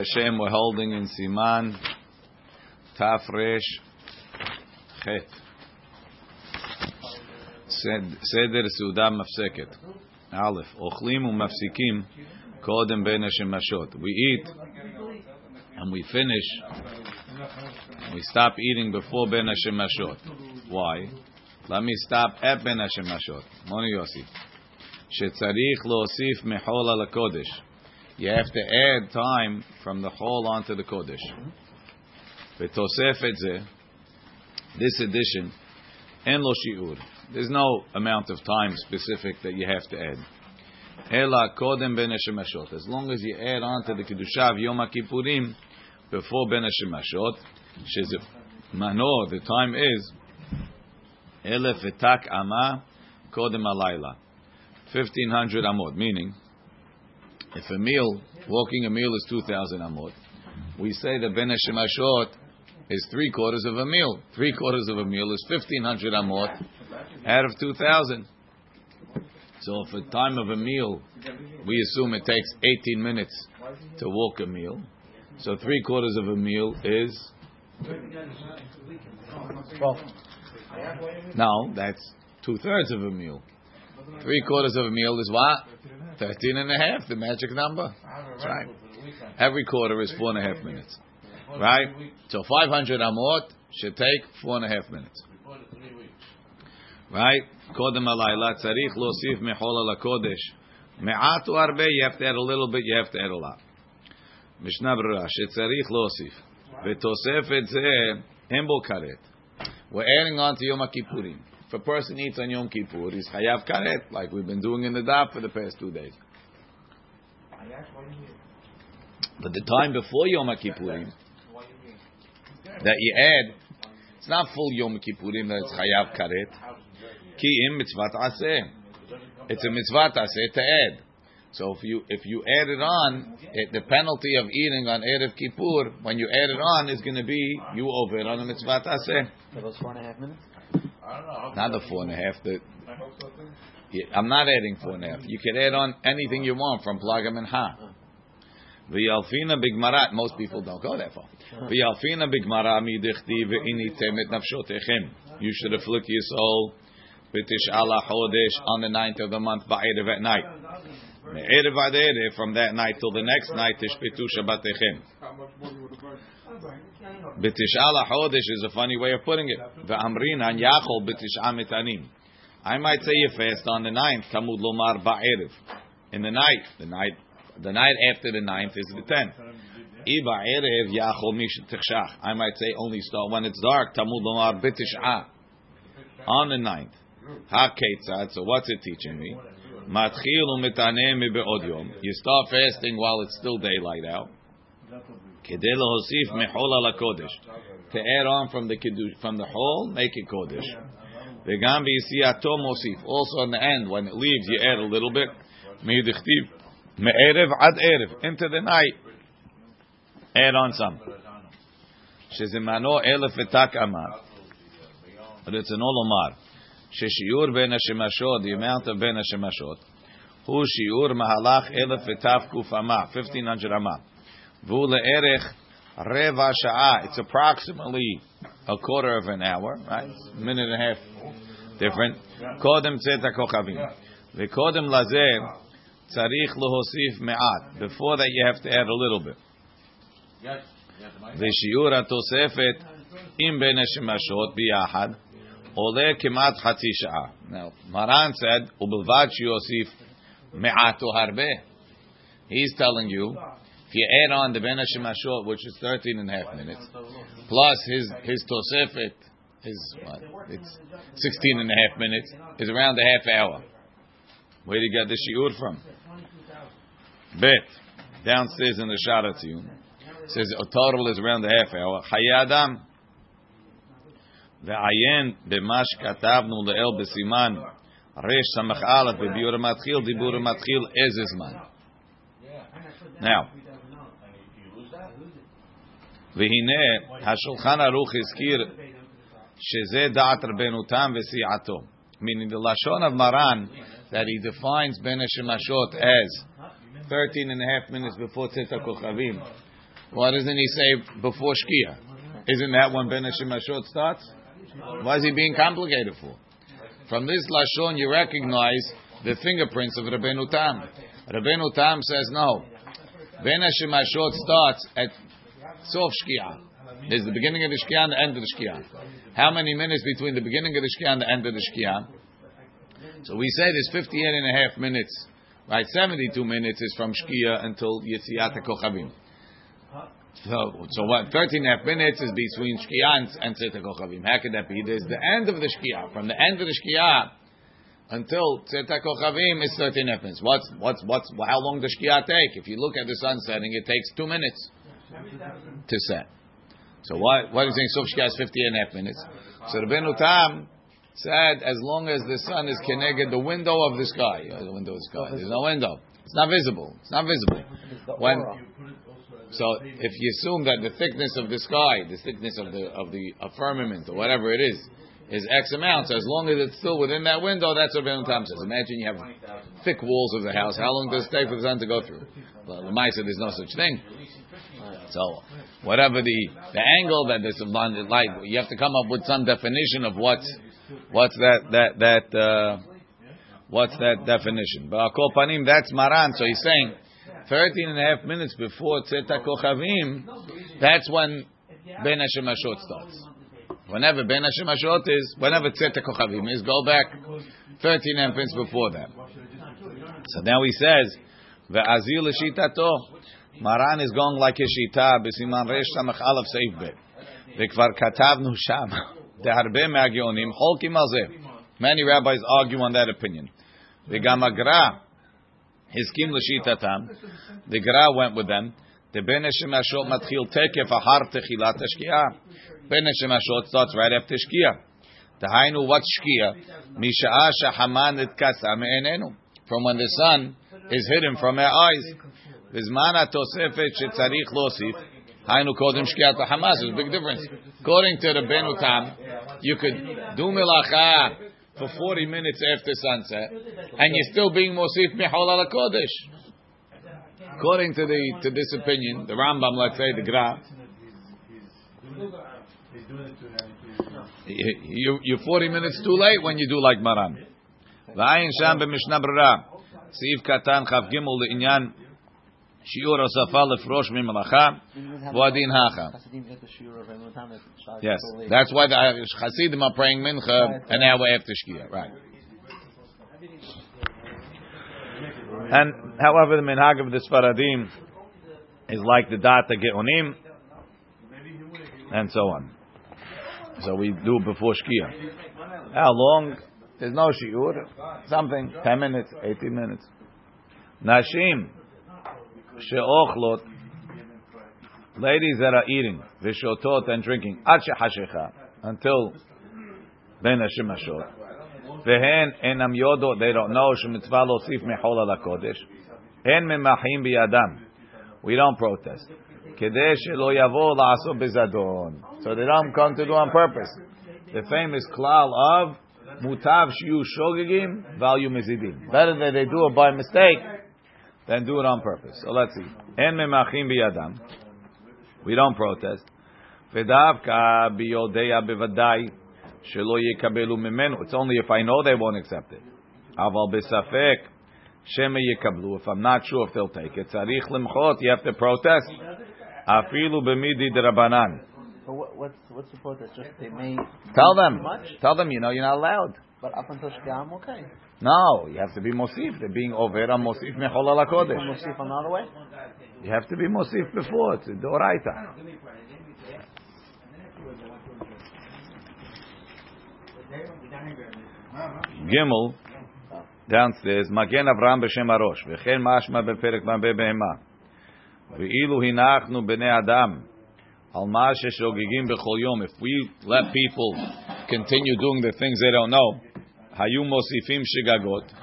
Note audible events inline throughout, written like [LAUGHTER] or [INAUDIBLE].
Hashem, we're holding in Siman Tafresh Chet. Seder Suda Mafseket. Aleph. Ochlim umafsikim kodem ben hashemashot. We eat and we finish. We stop eating before ben hashemashot. Why? Let me stop at ben hashemashot. Moni Yossi. שצריך להוסיף מחול על הקודש you have to add time from the whole onto the Kodesh. This edition, en lo shiur. There's no amount of time specific that you have to add. Ela kodem ben As long as you add on to the Kedusha of Yom Kippurim before ben Hashemashot, mano, the time is elef etak ama kodem alayla. 1500 amot, meaning if a meal, walking a meal is 2,000 amot, we say the Ben Hashemashot is three quarters of a meal. Three quarters of a meal is 1,500 amot out of 2,000. So for time of a meal, we assume it takes 18 minutes to walk a meal. So three quarters of a meal is. No, that's two thirds of a meal. Three quarters of a meal is what? Thirteen and a half, the magic number. That's right. Every quarter is four and a half minutes. Right? So 500 amot should take four and a half minutes. Right? קודם הלילה צריך להוסיף מחול על הקודש. מעט או הרבה, you have to add a little bit, you have to add a lot. משנה ברירה, שצריך להוסיף. ותוספת זה, אין בו כרת. We're adding on to יום הכיפורים. If a person eats on Yom Kippur, he's Hayav Karet, like we've been doing in the Daf for the past two days. But the time before Yom Kippurim, that you add, it's not full Yom Kippurim that it's Hayav Karet. Ki im mitzvat aseh. It's a mitzvat aseh to add. So if you if you add it on, it, the penalty of eating on Erev Kippur, when you add it on, is going to be you over it on a mitzvah aseh. For those four and a half minutes. Not the four and a half. The, I'm not adding four and a half. You can add on anything you want from plagam and ha. V'yalfina bigmarat. Most people don't go that far. V'yalfina bigmara midichti ve'initem et nafshotechem. You should afflict your soul b'tish ala chodesh on the ninth of the month ba'erev at night. Me'erev ad erev from that night till the next night tishpetu shabbatechem. B'tish'al chodesh is a funny way of putting it. Ve'amrin an yachol b'tish'a mitanim. I might say you fast on the ninth, tamud lomar ba'erev. In the night, the night, the night after the ninth is the tenth. Iba erev yachol mish tichshach. I might say only start when it's dark, tamud lomar b'tish'a. On the ninth. Ha ketzad. So what's it teaching me? Matchil u'mitanem be'od yom. You start fasting while it's still daylight out. To add on from the kiddush, from the whole, make it kodesh. V'gam b'yisiyato mosif. Also in the end, when it leaves, you add a little bit. Me'edichtiv me'erev ad erev. Into the night, add on some. Elef etak amar. But it's an olomar. Sheshiur ben the amount of. Hu shiur mahalach elef etav kuf amah, 1500 amah. Reva sha'a. It's approximately a quarter of an hour, right? A minute and a half different. Kodem tzet kochavim. V'kodem lazeh tzarich lohosif me'at. Before that, you have to add a little bit. ושיעור התוספת עם בין השמשות ביחד עולה כמעט חצי שעה. Now, Maran said, ובלבד שיוסיף מעט או הרבה. He's telling you if you add on the Ben Hashemashot, which is 13 and a half minutes, plus his his Tosefet, his what? It's 16 and a half minutes, is around a half hour. Where did you get the shiur from? Bet downstairs in the Sharatiyun says a total is around a half hour. Hayadam ועיין במה שכתבנו לעיל בסימן רש סמך א' בביור המתחיל, דיבור המתחיל איזה זמן. Now, והנה השולחן ערוך הזכיר שזה דעת רבנו תם וסיעתו. Meaning the Lashon of Maran that he defines Ben Hashemashot as 13 and a half minutes before Tzeta Kochavim Why doesn't he say before Shkia? Isn't that when Ben Hashemashot starts? Why is he being complicated for? From this Lashon, you recognize the fingerprints of Rabbeinu Tam. Rabbeinu Tam says no. Ben Hashemashot starts at Sof Shkia. There's the beginning of the Shkia and the end of the Shkia. How many minutes between the beginning of the Shkia and the end of the Shkia? So we say there's 58 and a half minutes. Right, 72 minutes is from Shkia until Yetziat HaKochavim. So, so what? 13 and a half minutes is between Shkia and, and Tzet HaKochavim. How could that be? There's the end of the Shkia. From the end of the Shkia until Tzet HaKochavim is 13 and a half minutes. What's, what's, what's, how long does Shkia take? If you look at the sun setting, it takes two minutes to set. So why, why are you saying Sof Shkia is 50 and a half minutes? So Rabbeinu Tam said, as long as the sun is connected, the window of the sky, the window of the sky, there's no window. It's not visible. It's not visible. When, so if you assume that the thickness of the sky, the thickness of the of the firmament or whatever it is, is X amount, so as long as it's still within that window, that's what Ben Tam says. Imagine you have thick walls of the house. How long does it take for the sun to go through? Well, the Maisa, there's no such thing. So whatever the the angle that there's light, you have to come up with some definition of what's what's that that that uh, what's that definition. But Akol Panim, that's Maran. So he's saying 13 and a half minutes before Tzeta Kochavim, that's when Ben Hashemashot starts. Whenever Ben Hashemashot is, whenever Tzeta Kochavim is, go back 13 and a half minutes before that. So now he says, Ve'azil l'shitato. Maran is going like a shita, b'siman resh samach alaf seif bet. וכבר כתבנו שם, דהרבה מהגאונים חולקים על זה. [LAUGHS] Many rabbis argue on that opinion. וגם הגר"א הסכים לשיטתם, the Gra went with them, the Ben Hashemashot matchil tekef ahar techilat השקיעה. Ben Hashemashot starts right after shkia. Tahainu what shkia? Misha'a shahaman etkasa me'enenu. From when the sun is hidden from our eyes. בזמן התוספת שצריך להוסיף, היינו קודם שקיעת החמאס, there's a big difference. According to the Benutam, you could do melacha for 40 minutes after sunset, and you're still being mosif mihol al kodesh. According to the to this opinion, the Rambam, let's say the Gra, you, you're 40 minutes too late when you do like Maran. ועין שם במשנה ברירה, סעיף קטן כ"ג לעניין שיעור הוספה לפרוש ממלאכה, והוא הדין הכה. Yes, that's why the Hasidim are praying mincha an hour after Shkia, right. And however, the minhag of the Sfaradim is like the data geonim, and so on. So we do it before Shkia. How long? There's no shiur. Something. Ten minutes. Eighteen minutes. Nashim she'ochlot. Ladies that are eating, vishotot and drinking, ad hashecha until ben hashemashot. Vehen enam yodo, they don't know shemitzvah losif mechol al kodesh. En memachim biyadam. We don't protest. Kedei shelo yavo la'aso bezadon. So they don't come to do on purpose. The famous klal of mutav shiu shogegim value mezidim. Better that they do it by mistake than do it on purpose. So let's see. En memachim biyadam. We don't protest. V'davka biyodeya bevadai shelo yekabelu mimenu. It's only if I know they won't accept it. Aval besafek sheme yekablu. If I'm not sure if they'll take it, tzarich limchot. You have to protest. Afilu b'midi drabanan. But what, what's what's the protest? Just they may Tell them. Tell them. You know you're not allowed. but up until Shkia, I'm okay. No, you have to be mosif. They're being over a mosif mechol ala. Mosif another way. You have to be mosif before it's the oraita. Gimel downstairs Magen Avraham b'shem Arosh v'chen mashma b'perek ma'be behema v'ilu hinachnu b'nei Adam al ma'ashe shogigim b'chol yom if we let people continue doing the things they don't know היו מוסיפים שגגות,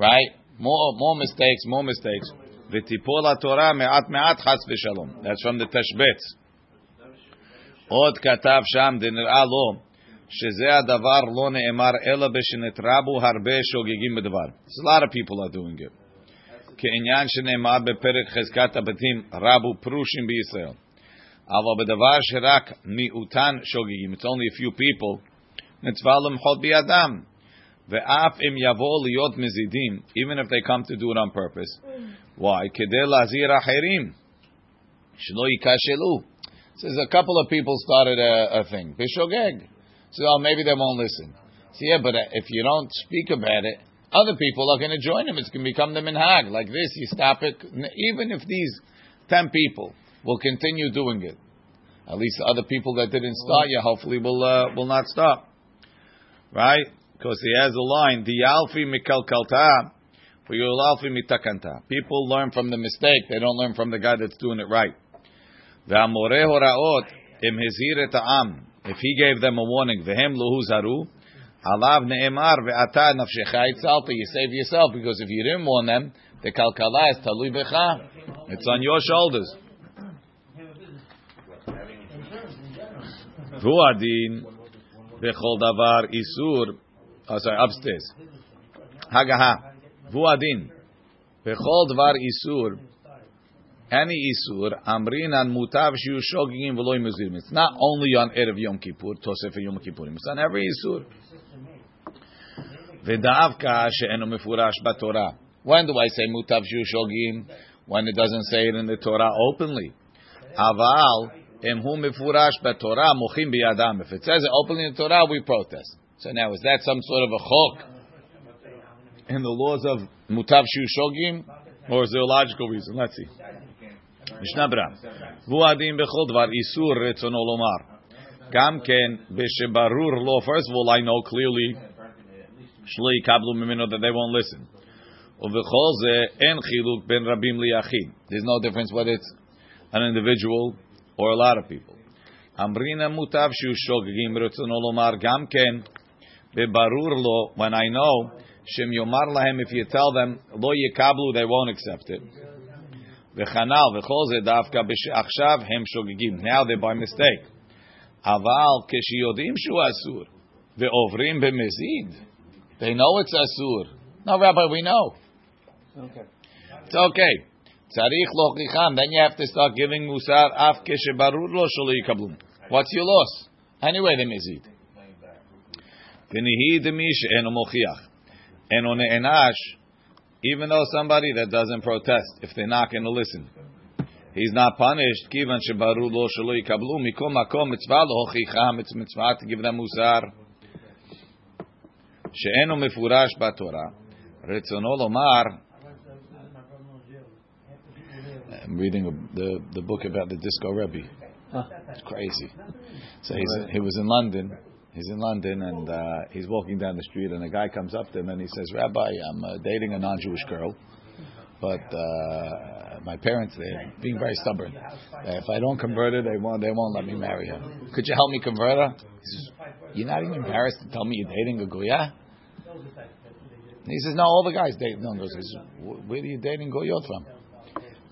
right? More, more mistakes, more mistakes. ותיפול התורה מעט מעט חס ושלום. That's from the תשבץ. עוד כתב שם, דנראה לו, שזה הדבר לא נאמר אלא בשנתרבו הרבה שוגגים בדבר. So a lot of people are doing it. כעניין שנאמר בפרק חזקת הבתים, רבו פרושים בישראל. אבל בדבר שרק מיעוטן שוגגים, it's only a few people, מצווה למחות בידם. Ve'af im yavo liot mizidim, even if they come to do it on purpose. Why? Kedei lazir acherim. Shlo yikashelu. Says a couple of people started a, a thing. Bishogeg. So oh, maybe they won't listen. So yeah, but uh, if you don't speak about it, other people are going to join them. It's going to become the minhag. Like this, you stop it. Even if these 10 people will continue doing it, at least the other people that didn't start you hopefully will, uh, will not stop. Right? Because he has a line, the alfi mikalkalta, alfi mitakanta. People learn from the mistake. They don't learn from the guy that's doing it right. והמורה הוראות, אם הזהיר את העם, if he gave them a warning, והם לא הוזהרו, עליו נאמר, ואתה נפשך הצלת, you save yourself, because if you didn't warn them, the כלכלה is תלוי בך. It's on your shoulders. והוא הדין בכל דבר איסור, Oh, sorry, upstairs. Hagaha. Vuadin. Bechol dvar isur. Any isur. Amrin and mutav shiu shogim v'loy muzirim. It's not only on Erev Yom Kippur, Tosef Yom Kippurim. It's on every isur. V'davka she'enu mefurash b'torah. When do I say mutav shiu shogim? When it doesn't say it in the Torah openly. Aval, emhu mefurash b'torah mochim b'yadam. If it says it openly in the Torah, we protest. So now, is that some sort of a chok in the laws of mutav shiu shogigim? Or is there a logical reason? Let's see. משנה ברא, והוא הדין בכל דבר איסור רצונו לומר. גם כן, בשברור לו, first of all, I know clearly, שלא יקבלו ממנו that they won't listen. ובכל זה אין חילוק בין רבים ליחיד. There's no difference whether it's an individual or a lot of people. אמרינא מוטב שהוא שוגגים רצונו לומר גם כן, Lo, when I know, Shem Yomar lahem, if you tell them, lo yekablu, they won't accept it. V'chanal, v'chol ze davka b'sh'achshav hem Shogegim. Now they're by mistake. Aval kshiyodim shu asur, ve'ovrim b'mezid. They know it's asur. No, Rabbi, we know. Okay. It's okay. Tzarich Lo lochicham. Then you have to start giving musar af keshebarur lo sholo yikablum. What's your loss? Anyway, the mezid. Tinihi demish eno mochiach. And on even though somebody that doesn't protest, if they're not going to listen, he's not punished. Kivan shebaru lo shelo yikablu mikol makom mitzvah lo hochicham. It's mitzvah to give them musar. She'eno mefurash batorah. Retzono lomar. I'm reading the the book about the disco Rebbe. It's crazy. So he was in London He's in London and uh, he's walking down the street, and a guy comes up to him and he says, "Rabbi, I'm uh, dating a non-Jewish girl, but uh, my parents they're being very stubborn. if I don't convert her, they won't they won't let me marry her. Could you help me convert her?" He says, "You're not even embarrassed to tell me you're dating a goya." he says, "No, all the guys date no He says, "Where are you dating goyot from?"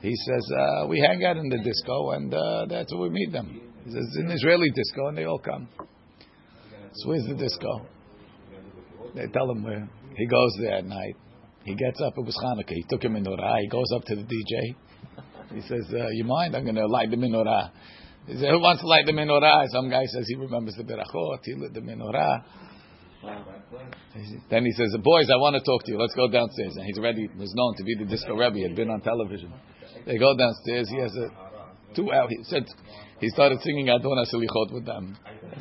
He says, uh, "We hang out in the disco, and uh, that's where we meet them." He says, "It's an Israeli disco, and they all come." So where's the disco? They tell him where. He goes there at night. He gets up. It was Hanukkah. He took in menorah. He goes up to the DJ. He says, uh, "You mind? I'm going to light the menorah." He says, "Who wants to light the menorah?" Some guy says he remembers the berachot. He lit the menorah. Then he says, "Boys, I want to talk to you. Let's go downstairs." And he's ready. Was known to be the disco rebbe. He had been on television. They go downstairs. He has a two hours. He said he started singing Adonai Selichot with them.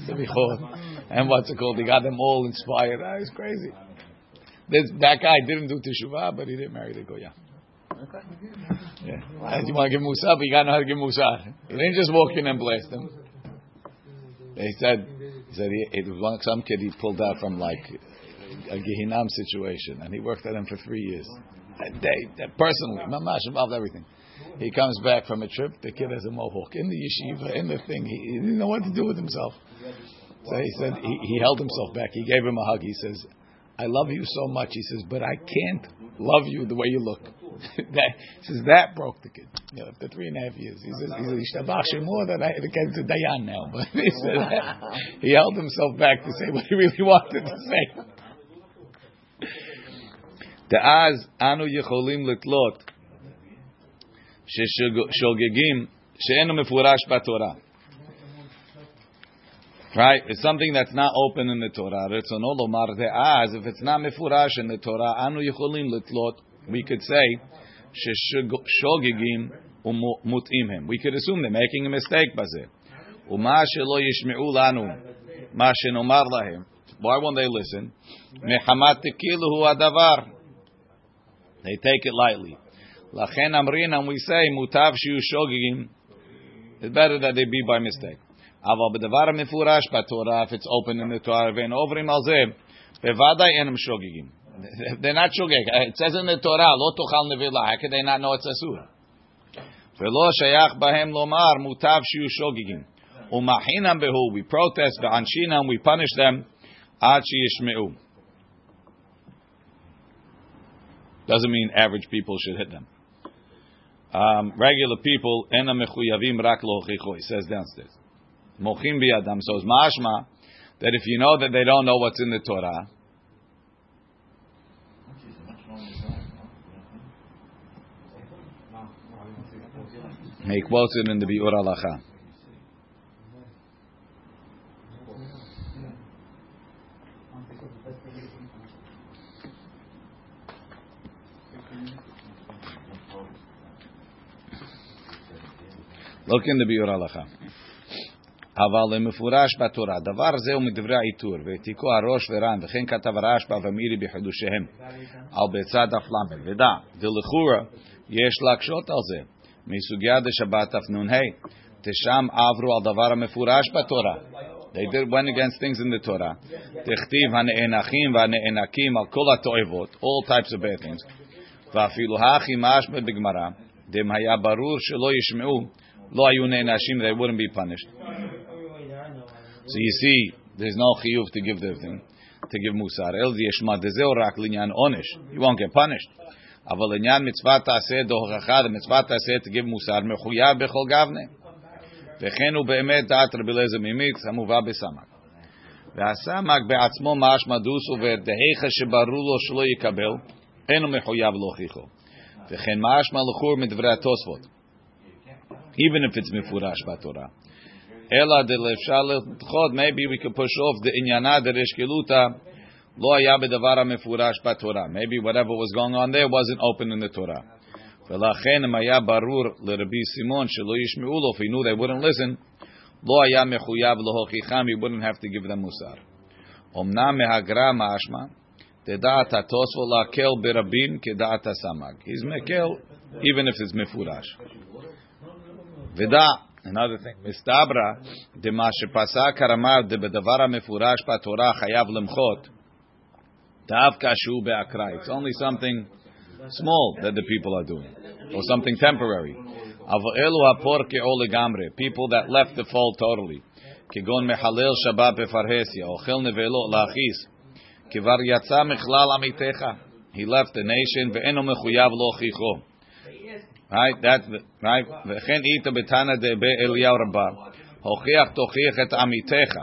Selichot mm. and what's it called? He got them all inspired. Ah, that was crazy. This, that guy didn't do teshuvah, but he didn't marry the goya. Okay. Yeah. you want to give Musa, but you got to know how to give Musa. He didn't just walk in and bless them. They said, he said he, it was one, some kid he pulled out from like a Gehinam situation, and he worked at him for three years. They, personally, Mamash involved everything. He comes back from a trip. The kid has a mohawk in the yeshiva, in the thing. He, he didn't know what to do with himself. So he said he, he held himself back. He gave him a hug. He says, "I love you so much." He says, "But I can't love you the way you look." [LAUGHS] that says that broke the kid. You know, after three and a half years, he says, he says more than I, the kid's a dayan now. [LAUGHS] But he said [LAUGHS] he held himself back to say what he really wanted to say. Da'az anu yecholim litlot ששוגגים שאינו מפורש בתורה. Right? It's something that's not open in the Torah. רצונו לומר דאז, if it's not מפורש in the Torah, אנו יכולים לתלות, we could say, ששוגגים ומוטעים הם. We could assume they're making a mistake בזה. ומה שלא ישמעו לנו, מה שנאמר להם, why won't they listen? מחמת כאילו הוא הדבר. They take it lightly. לכן אמרין, and we say, מוטב שיהיו שוגגים, it's better that they be by mistake. אבל בדבר המפורש בתורה, if it's open in the Torah, ואין עוברים על זה, בוודאי אין הם שוגגים. They're not shogeg. It says in the Torah, לא תאכל נבלה. How could they not know it's אסור? ולא שייך בהם לומר, מוטב שיהיו שוגגים. ומחינם בהו, we protest, וענשינם, we punish them, עד שישמעו. Doesn't mean average people should hit them. um, regular people, ena mechuyavim rak lochicho, he says downstairs. Mochim biyadam, so it's mashma, that if you know that they don't know what's in the Torah, He quotes it in the Bi'ur Alacha. In the Biur Halacha. אבל למפורש בתורה, דבר זה הוא מדברי העיטור, והעתיקו הראש ורן, וכן כתב הרשב"א ומירי בחידושיהם, על בצד דף ל', ודע, דלכאורה יש להקשות על זה, מסוגיה דשבת תנ"ה, תשם עברו על דבר המפורש בתורה. They did went against things in the Torah. תכתיב הנאנחים והנאנקים על כל התועבות, all types of bad things. ואפילו הכי משמע בגמרא, דם היה ברור שלא ישמעו, לא היו נענשים, they wouldn't be punished. So you see, there's no chiyuv to give the thing, to give musar. El yeshma dezeo rak linyan onish. You won't get punished. אבל עניין מצוות תעשה דהוכחה, מצוות תעשה to give musar, מחויב בכל גבנה. וכן הוא באמת דעת רבי אליעזר ממיקס המובא בסמ"ק. והסמ"ק בעצמו משמע דוסו ודהיכה שברור לו שלא יקבל, אינו מחויב להוכיחו. וכן משמע לחור מדברי התוספות. Even if it's מפורש בתורה. אלא דלאפשר לדחות, maybe we could push off the עניינה דרשקלותא, לא היה בדבר המפורש בתורה. Maybe whatever was going on there wasn't open in the Torah. ולכן אם היה ברור לרבי סימון שלא ישמעו לו, if he knew they wouldn't listen, לא היה מחויב להוכיחם, he wouldn't have to give them מוסר. אמנם מהגרא משמע, דדעת התוספו להקל ברבים כדעת הסמ"ג. He's מקל, even if it's מפורש. ודע, another thing, מסתברא, דמה שפסק הרמ"ר דבדבר המפורש בתורה חייב למחות, דווקא שהוא באקראי. It's only something small that the people are doing, or something temporary. אבל אלו הפורקעו לגמרי, people that left the fold totally, כגון מחלל שבת בפרהסיה, אוכל נבלות להכיס, כבר יצא מכלל עמיתך, he left the nation ואינו מחויב להוכיחו. Right, that's the, right, וכן איתו בתנא דבי אליהו רבה, הוכיח תוכיח את עמיתך,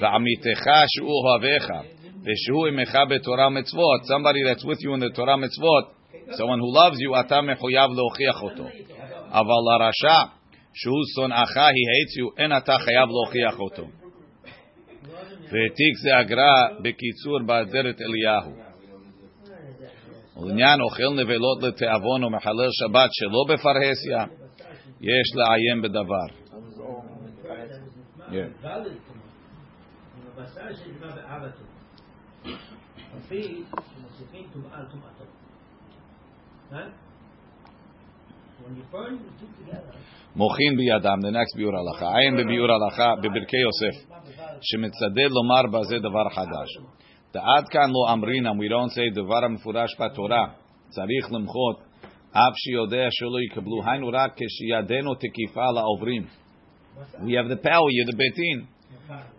ועמיתך שהוא אוהביך, ושהוא עמך בתורה ומצוות, somebody that's with you in the Torah מצוות, someone who loves you, אתה מחויב להוכיח אותו. אבל לרשע, שהוא שונאך, he hates you, אין אתה חייב להוכיח אותו. והעתיק זה הגר"א בקיצור בעזרת אליהו. ולעניין אוכל נבלות לתיאבון ומחלל שבת שלא בפרהסיה, יש לעיין בדבר. Yeah. מוחין בידם, the next ביור הלכה. עין בביור הלכה בברכי יוסף, שמצדד לומר בזה דבר חדש. עד כאן לא אמרינם, we don't say דבר המפורש בתורה, צריך למחות, אף שיודע שלא יקבלו, היינו רק כשידנו תקיפה לעוברים. We have the power, you're the ביתין,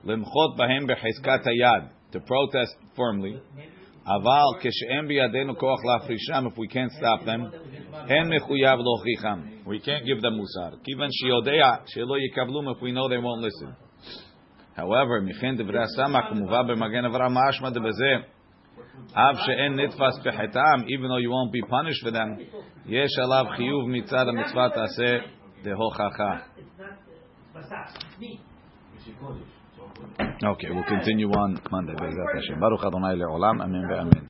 למחות בהם בחזקת היד, to protest firmly, אבל כשאין בידינו כוח להפרישם, if we can't stop them, אין מחויב להוכיחם. We can't give them מוסר. כיוון שיודע שלא יקבלו, if we know they won't listen. However, Michen even though you won't be punished for them, Yesh Alav Chiyuv Mitzad HaMitzvah Taseh Dehochacha. Okay, we'll continue on Monday. Baruch Adonai Le'olam, Amen Ve'amen.